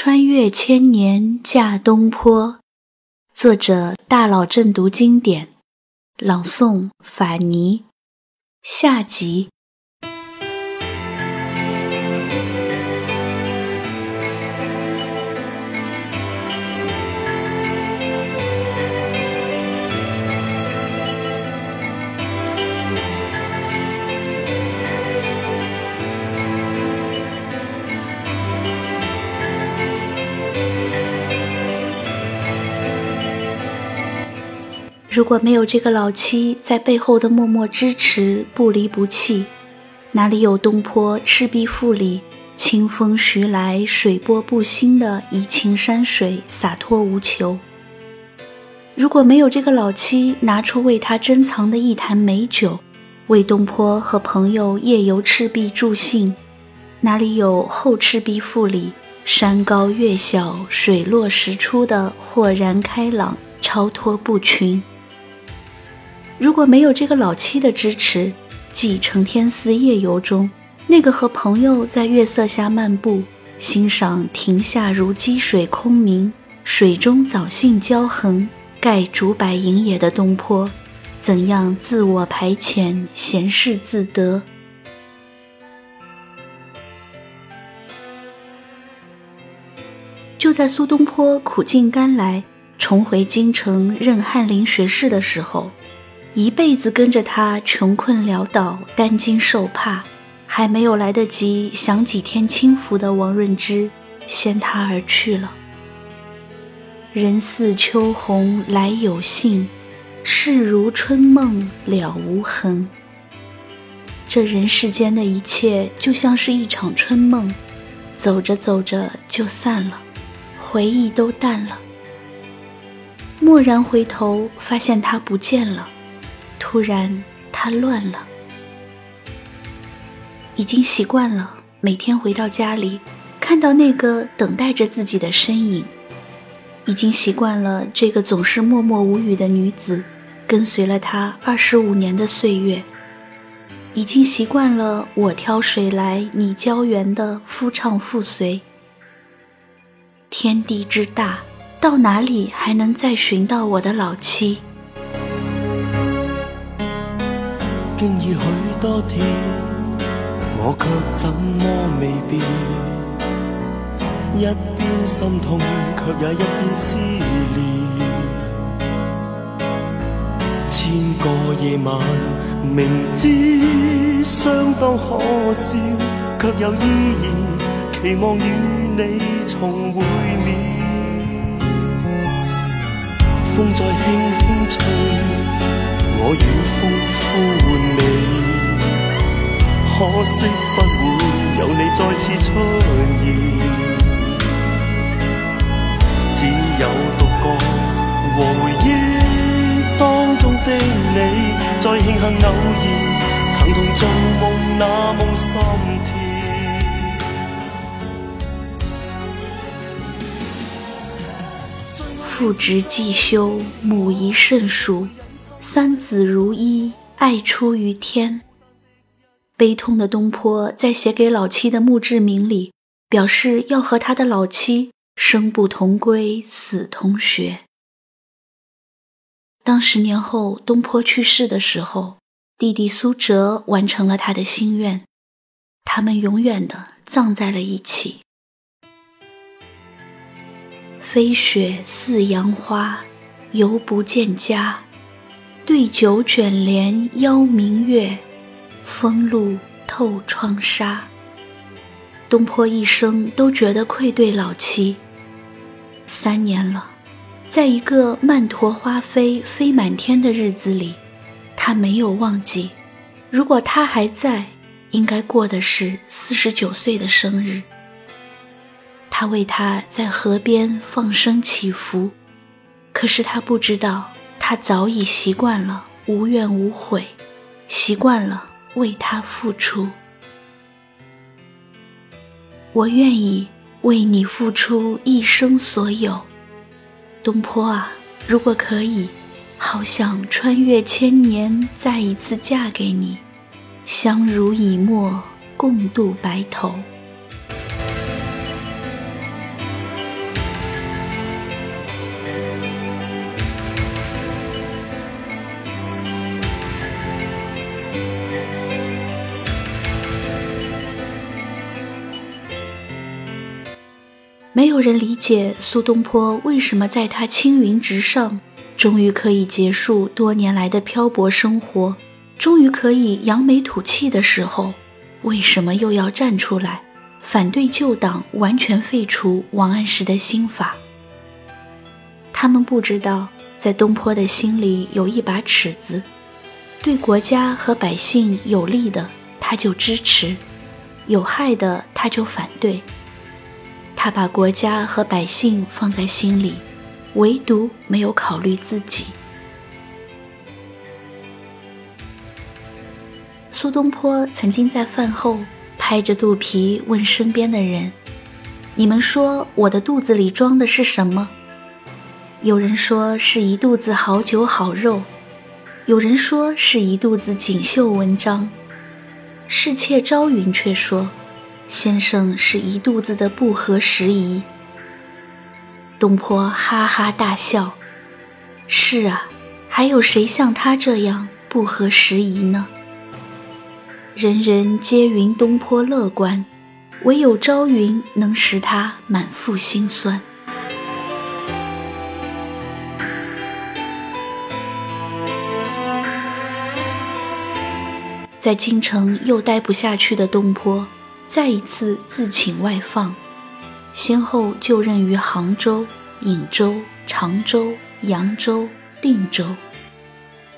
穿越千年嫁东坡，作者大佬正读经典，朗诵法尼，下集。如果没有这个老妻在背后的默默支持、不离不弃，哪里有东坡《赤壁赋》里“清风徐来，水波不兴”的怡情山水、洒脱无求？如果没有这个老妻拿出为他珍藏的一坛美酒，为东坡和朋友夜游赤壁助兴，哪里有《后赤壁赋》里“山高月小，水落石出”的豁然开朗、超脱不群？如果没有这个老妻的支持，继《承天寺夜游》中那个和朋友在月色下漫步，欣赏亭下如积水空明，水中藻荇交横，盖竹柏影野的东坡，怎样自我排遣，闲适自得？就在苏东坡苦尽甘来，重回京城任翰林学士的时候。一辈子跟着他穷困潦倒、担惊受怕，还没有来得及享几天清福的王润之，先他而去了。人似秋鸿来有信，事如春梦了无痕。这人世间的一切，就像是一场春梦，走着走着就散了，回忆都淡了。蓦然回头，发现他不见了。突然，他乱了。已经习惯了每天回到家里，看到那个等待着自己的身影；已经习惯了这个总是默默无语的女子，跟随了他二十五年的岁月；已经习惯了我挑水来你浇园的夫唱妇随。天地之大，到哪里还能再寻到我的老妻？经已许多天，我却怎么未变？一边心痛，却也一边思念。千个夜晚，明知相当可笑，却又依然期望与你重会面。风在轻轻吹，我与风。呼唤你，可惜不会有你再次出现，只有独角和回忆当中的你，再庆幸偶然曾同做梦，那梦心甜。父职既修，母仪甚淑，三子如一。爱出于天。悲痛的东坡在写给老妻的墓志铭里，表示要和他的老妻生不同归，死同穴。当十年后东坡去世的时候，弟弟苏辙完成了他的心愿，他们永远的葬在了一起。飞雪似杨花，犹不见家。对酒卷帘邀明月，风露透窗纱。东坡一生都觉得愧对老妻。三年了，在一个曼陀花飞飞满天的日子里，他没有忘记，如果他还在，应该过的是四十九岁的生日。他为他在河边放声祈福，可是他不知道。他早已习惯了无怨无悔，习惯了为他付出。我愿意为你付出一生所有，东坡啊！如果可以，好想穿越千年，再一次嫁给你，相濡以沫，共度白头。没有人理解苏东坡为什么在他青云直上，终于可以结束多年来的漂泊生活，终于可以扬眉吐气的时候，为什么又要站出来反对旧党完全废除王安石的新法？他们不知道，在东坡的心里有一把尺子，对国家和百姓有利的他就支持，有害的他就反对。他把国家和百姓放在心里，唯独没有考虑自己。苏东坡曾经在饭后拍着肚皮问身边的人：“你们说我的肚子里装的是什么？”有人说是一肚子好酒好肉，有人说是一肚子锦绣文章，侍妾朝云却说。先生是一肚子的不合时宜。东坡哈哈大笑：“是啊，还有谁像他这样不合时宜呢？人人皆云东坡乐观，唯有朝云能使他满腹心酸。”在京城又待不下去的东坡。再一次自请外放，先后就任于杭州、颍州、常州、扬州、定州。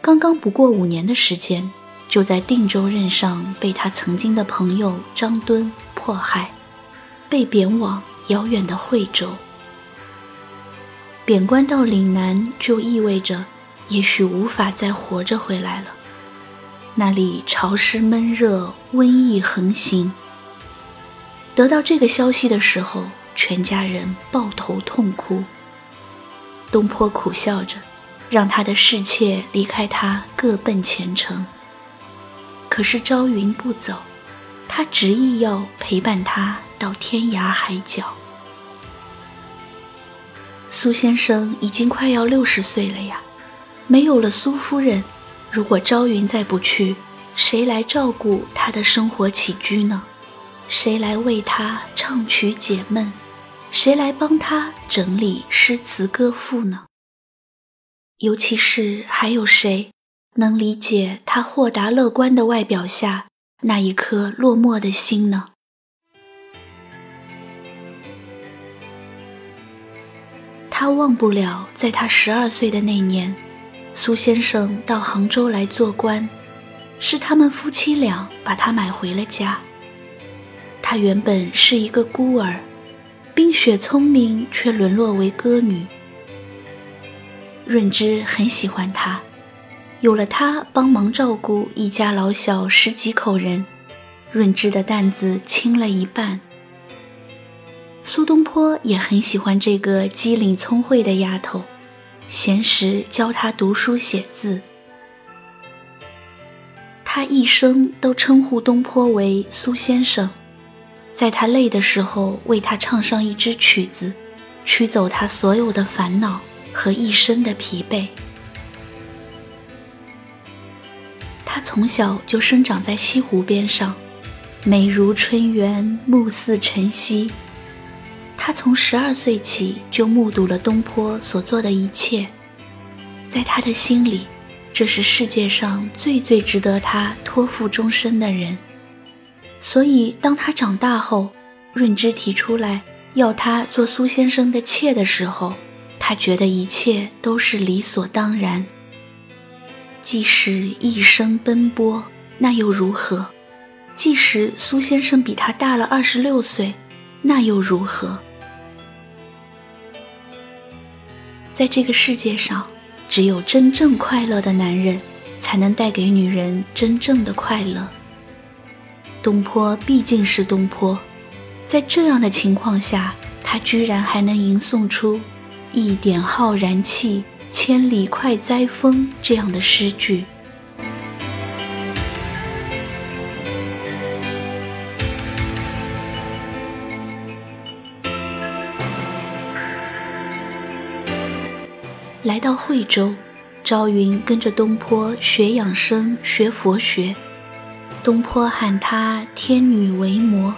刚刚不过五年的时间，就在定州任上被他曾经的朋友张敦迫害，被贬往遥远的惠州。贬官到岭南，就意味着也许无法再活着回来了。那里潮湿闷热，瘟疫横行。得到这个消息的时候，全家人抱头痛哭。东坡苦笑着，让他的侍妾离开他，各奔前程。可是朝云不走，他执意要陪伴他到天涯海角。苏先生已经快要六十岁了呀，没有了苏夫人，如果朝云再不去，谁来照顾他的生活起居呢？谁来为他唱曲解闷？谁来帮他整理诗词歌赋呢？尤其是还有谁能理解他豁达乐观的外表下那一颗落寞的心呢？他忘不了，在他十二岁的那年，苏先生到杭州来做官，是他们夫妻俩把他买回了家。她原本是一个孤儿，冰雪聪明，却沦落为歌女。润之很喜欢她，有了她帮忙照顾一家老小十几口人，润之的担子轻了一半。苏东坡也很喜欢这个机灵聪慧的丫头，闲时教她读书写字。他一生都称呼东坡为苏先生。在他累的时候，为他唱上一支曲子，驱走他所有的烦恼和一身的疲惫。他从小就生长在西湖边上，美如春园，目似晨曦。他从十二岁起就目睹了东坡所做的一切，在他的心里，这是世界上最最值得他托付终身的人。所以，当他长大后，润之提出来要他做苏先生的妾的时候，他觉得一切都是理所当然。即使一生奔波，那又如何？即使苏先生比他大了二十六岁，那又如何？在这个世界上，只有真正快乐的男人，才能带给女人真正的快乐。东坡毕竟是东坡，在这样的情况下，他居然还能吟诵出“一点浩然气，千里快哉风”这样的诗句。来到惠州，朝云跟着东坡学养生，学佛学。东坡喊她天女为魔，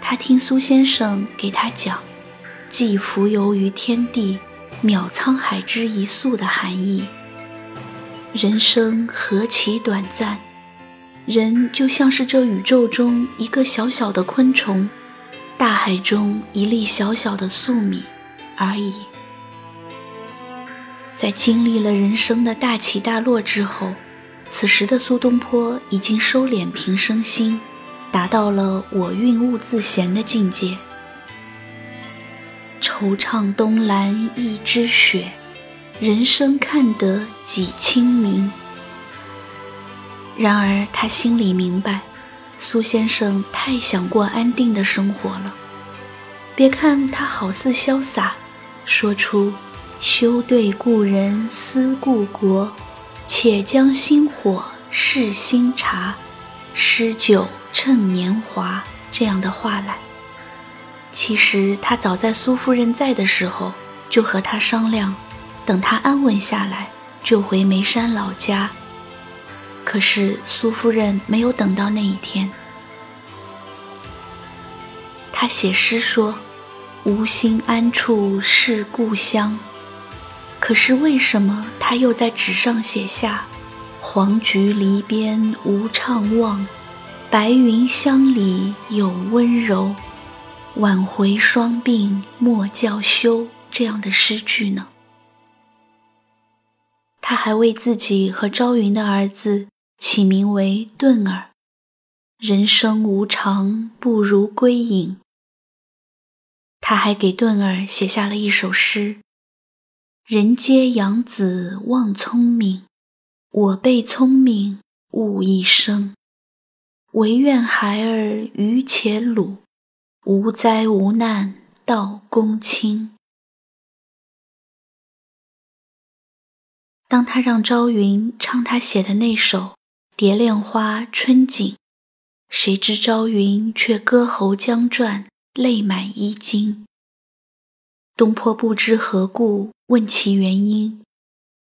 他听苏先生给他讲“寄蜉蝣于天地，渺沧海之一粟”的含义。人生何其短暂，人就像是这宇宙中一个小小的昆虫，大海中一粒小小的粟米而已。在经历了人生的大起大落之后，此时的苏东坡已经收敛平生心，达到了我运物自闲的境界。惆怅东栏一枝雪，人生看得几清明。然而他心里明白，苏先生太想过安定的生活了。别看他好似潇洒，说出。休对故人思故国，且将新火试新茶，诗酒趁年华这样的话来。其实他早在苏夫人在的时候就和他商量，等他安稳下来就回眉山老家。可是苏夫人没有等到那一天。他写诗说：“无心安处是故乡。”可是为什么他又在纸上写下“黄菊篱边无怅望，白云乡里有温柔，晚回双鬓莫教休”这样的诗句呢？他还为自己和朝云的儿子起名为顿儿，人生无常不如归隐。他还给顿儿写下了一首诗。人皆养子望聪明，我辈聪明误一生。唯愿孩儿愚且鲁，无灾无难到公卿。当他让朝云唱他写的那首《蝶恋花·春景》，谁知朝云却歌喉将转，泪满衣襟。东坡不知何故。问其原因，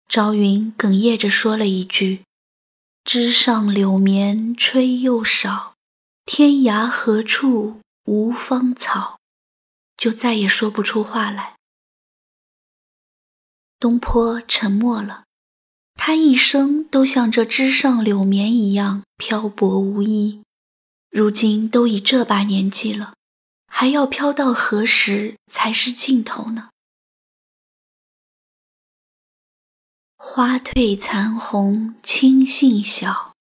朝云哽咽着说了一句：“枝上柳绵吹又少，天涯何处无芳草。”就再也说不出话来。东坡沉默了，他一生都像这枝上柳绵一样漂泊无依，如今都已这把年纪了，还要飘到何时才是尽头呢？花褪残红青杏小，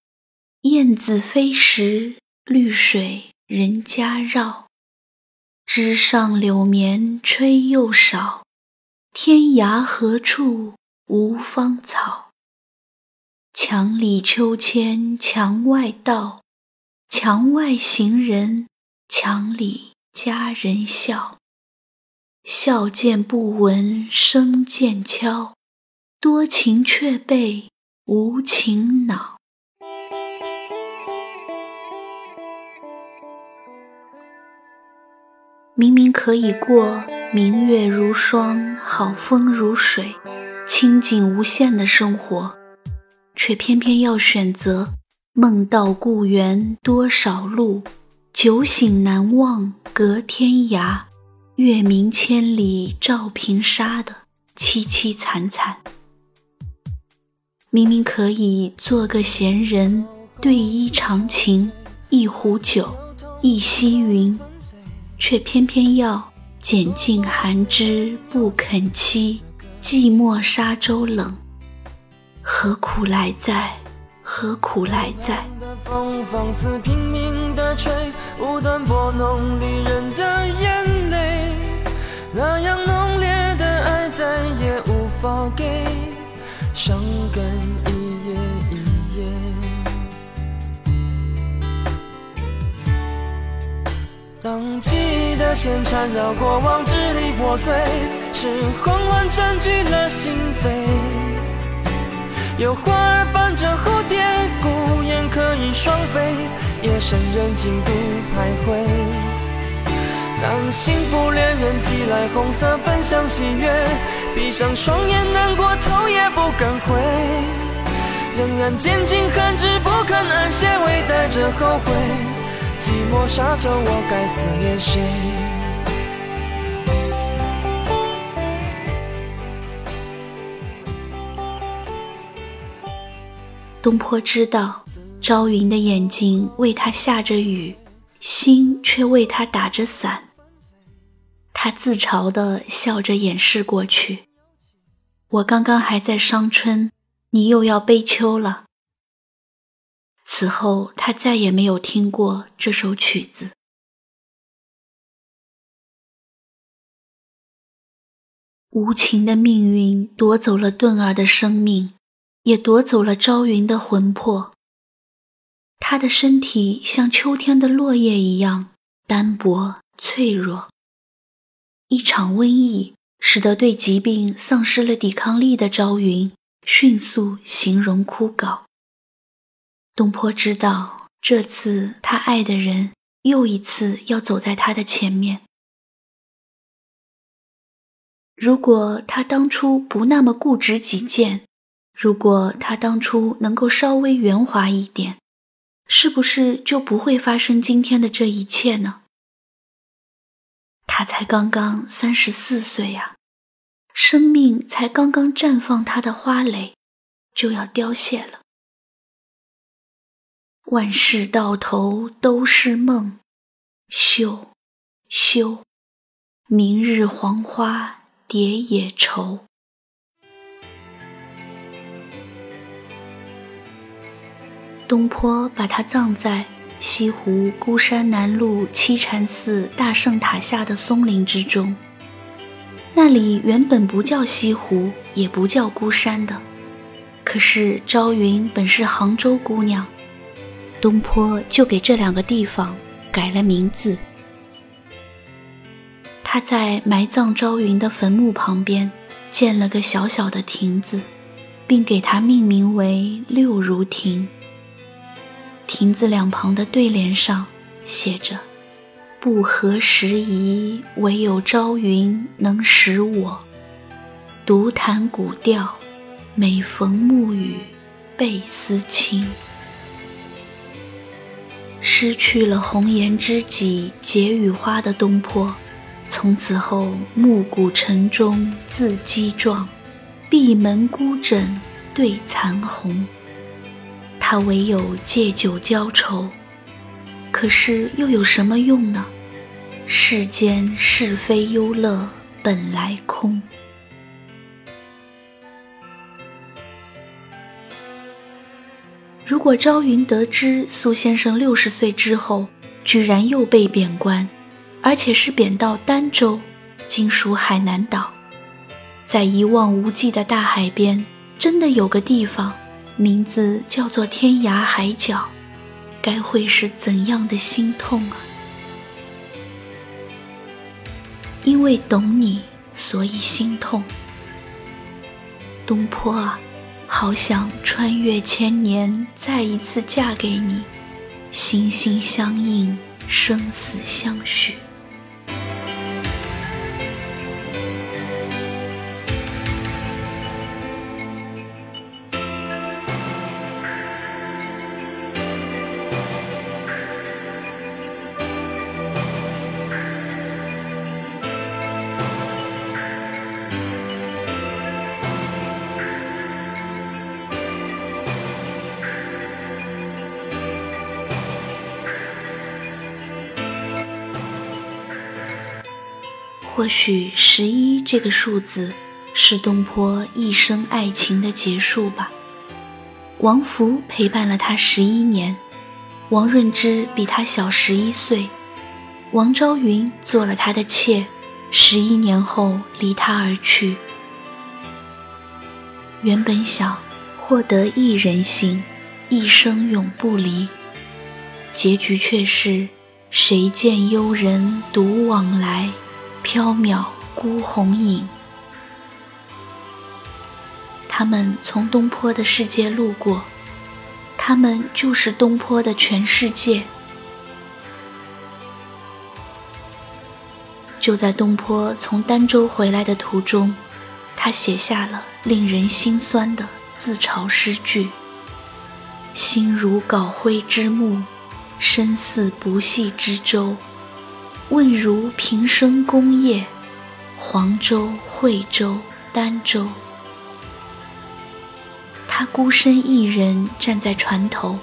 燕子飞时绿水人家绕。枝上柳绵吹又少，天涯何处无芳草。墙里秋千墙外道，墙外行人墙里佳人笑。笑渐不闻声渐悄。多情却被无情恼。明明可以过明月如霜、好风如水、清景无限的生活，却偏偏要选择梦到故园多少路，酒醒难忘隔天涯，月明千里照平沙的凄凄惨惨。明明可以做个闲人，对衣长情，一壶酒，一溪云，却偏偏要拣尽寒枝不肯栖，寂寞沙洲冷，何苦来哉？何苦来哉？风放肆拼命的吹，无端拨弄离人的眼泪，那样浓烈的爱再也无法给。伤感一夜一夜，当记忆的线缠绕过往，支离破碎，是慌乱占据了心扉。有花儿伴着蝴蝶，孤雁可以双飞，夜深人静独徘徊。当幸福恋人寄来红色分享喜悦，闭上双眼难过头也不敢回，仍然坚尽寒枝不肯安歇，微带着后悔，寂寞沙洲，我该思念谁？东坡知道，朝云的眼睛为他下着雨，心却为他打着伞。他自嘲地笑着掩饰过去。我刚刚还在伤春，你又要悲秋了。此后，他再也没有听过这首曲子。无情的命运夺走了顿儿的生命，也夺走了朝云的魂魄。他的身体像秋天的落叶一样单薄脆弱。一场瘟疫使得对疾病丧失了抵抗力的朝云迅速形容枯槁。东坡知道，这次他爱的人又一次要走在他的前面。如果他当初不那么固执己见，如果他当初能够稍微圆滑一点，是不是就不会发生今天的这一切呢？他才刚刚三十四岁呀，生命才刚刚绽放，他的花蕾就要凋谢了。万事到头都是梦，休，休，明日黄花蝶也愁。东坡把他葬在。西湖孤山南麓栖禅寺大圣塔下的松林之中，那里原本不叫西湖，也不叫孤山的。可是朝云本是杭州姑娘，东坡就给这两个地方改了名字。他在埋葬朝云的坟墓旁边建了个小小的亭子，并给它命名为六如亭。亭子两旁的对联上写着：“不合时宜，唯有朝云能使我独弹古调，每逢暮雨倍思亲。”失去了红颜知己解语花的东坡，从此后暮鼓晨钟自击壮，闭门孤枕对残红。他唯有借酒浇愁，可是又有什么用呢？世间是非忧乐本来空。如果朝云得知苏先生六十岁之后居然又被贬官，而且是贬到儋州（今属海南岛），在一望无际的大海边，真的有个地方。名字叫做天涯海角，该会是怎样的心痛啊！因为懂你，所以心痛。东坡啊，好想穿越千年，再一次嫁给你，心心相印，生死相许。或许十一这个数字是东坡一生爱情的结束吧。王弗陪伴了他十一年，王润之比他小十一岁，王昭云做了他的妾，十一年后离他而去。原本想获得一人心，一生永不离，结局却是谁见幽人独往来。缥缈孤鸿影，他们从东坡的世界路过，他们就是东坡的全世界。就在东坡从儋州回来的途中，他写下了令人心酸的自嘲诗句：“心如槁灰之木，身似不系之舟。问如平生功业，黄州、惠州、儋州。他孤身一人站在船头，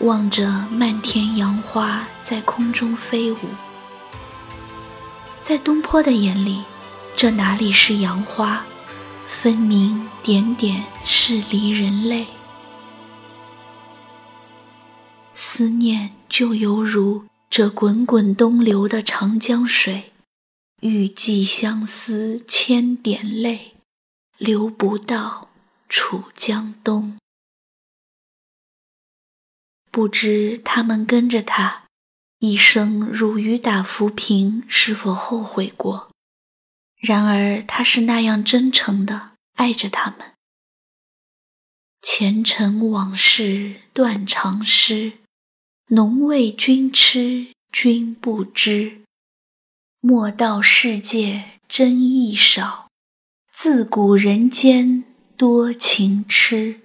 望着漫天杨花在空中飞舞。在东坡的眼里，这哪里是杨花，分明点点是离人泪。思念就犹如这滚滚东流的长江水，欲寄相思千点泪，流不到楚江东。不知他们跟着他，一生如雨打浮萍，是否后悔过？然而他是那样真诚的爱着他们。前尘往事断肠诗。浓味君吃，君不知。莫道世界真意少，自古人间多情痴。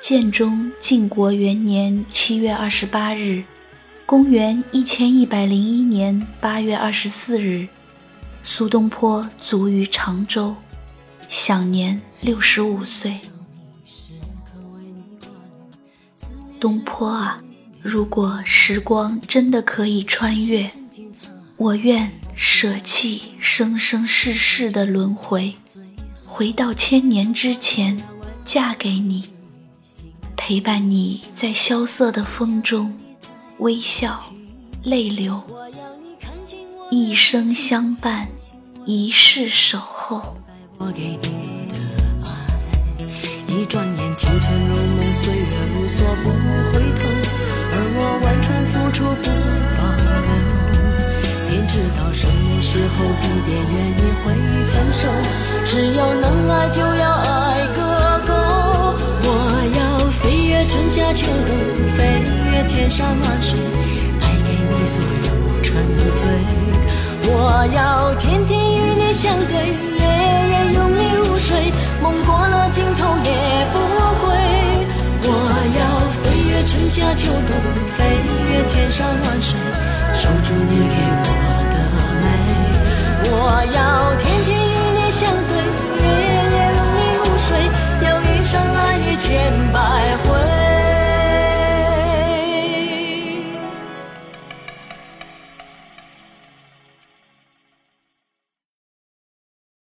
建中靖国元年七月二十八日，公元一千一百零一年八月二十四日，苏东坡卒于常州。享年六十五岁。东坡啊，如果时光真的可以穿越，我愿舍弃生生世世的轮回，回到千年之前，嫁给你，陪伴你在萧瑟的风中，微笑，泪流，一生相伴，一世守候。我给你的爱，一转眼青春如梦，岁月无所不回头，而我完全付出不保留。天知道什么时候地点愿意会分手，只要能爱就要爱个够。我要飞越春夏秋冬，飞越千山万水，带给你所有沉醉。我要天天与你相对。夏秋冬，飞越千山万水，守住你给我的美。我要天天与你相对，夜夜拥你入睡，要一生爱你千百回。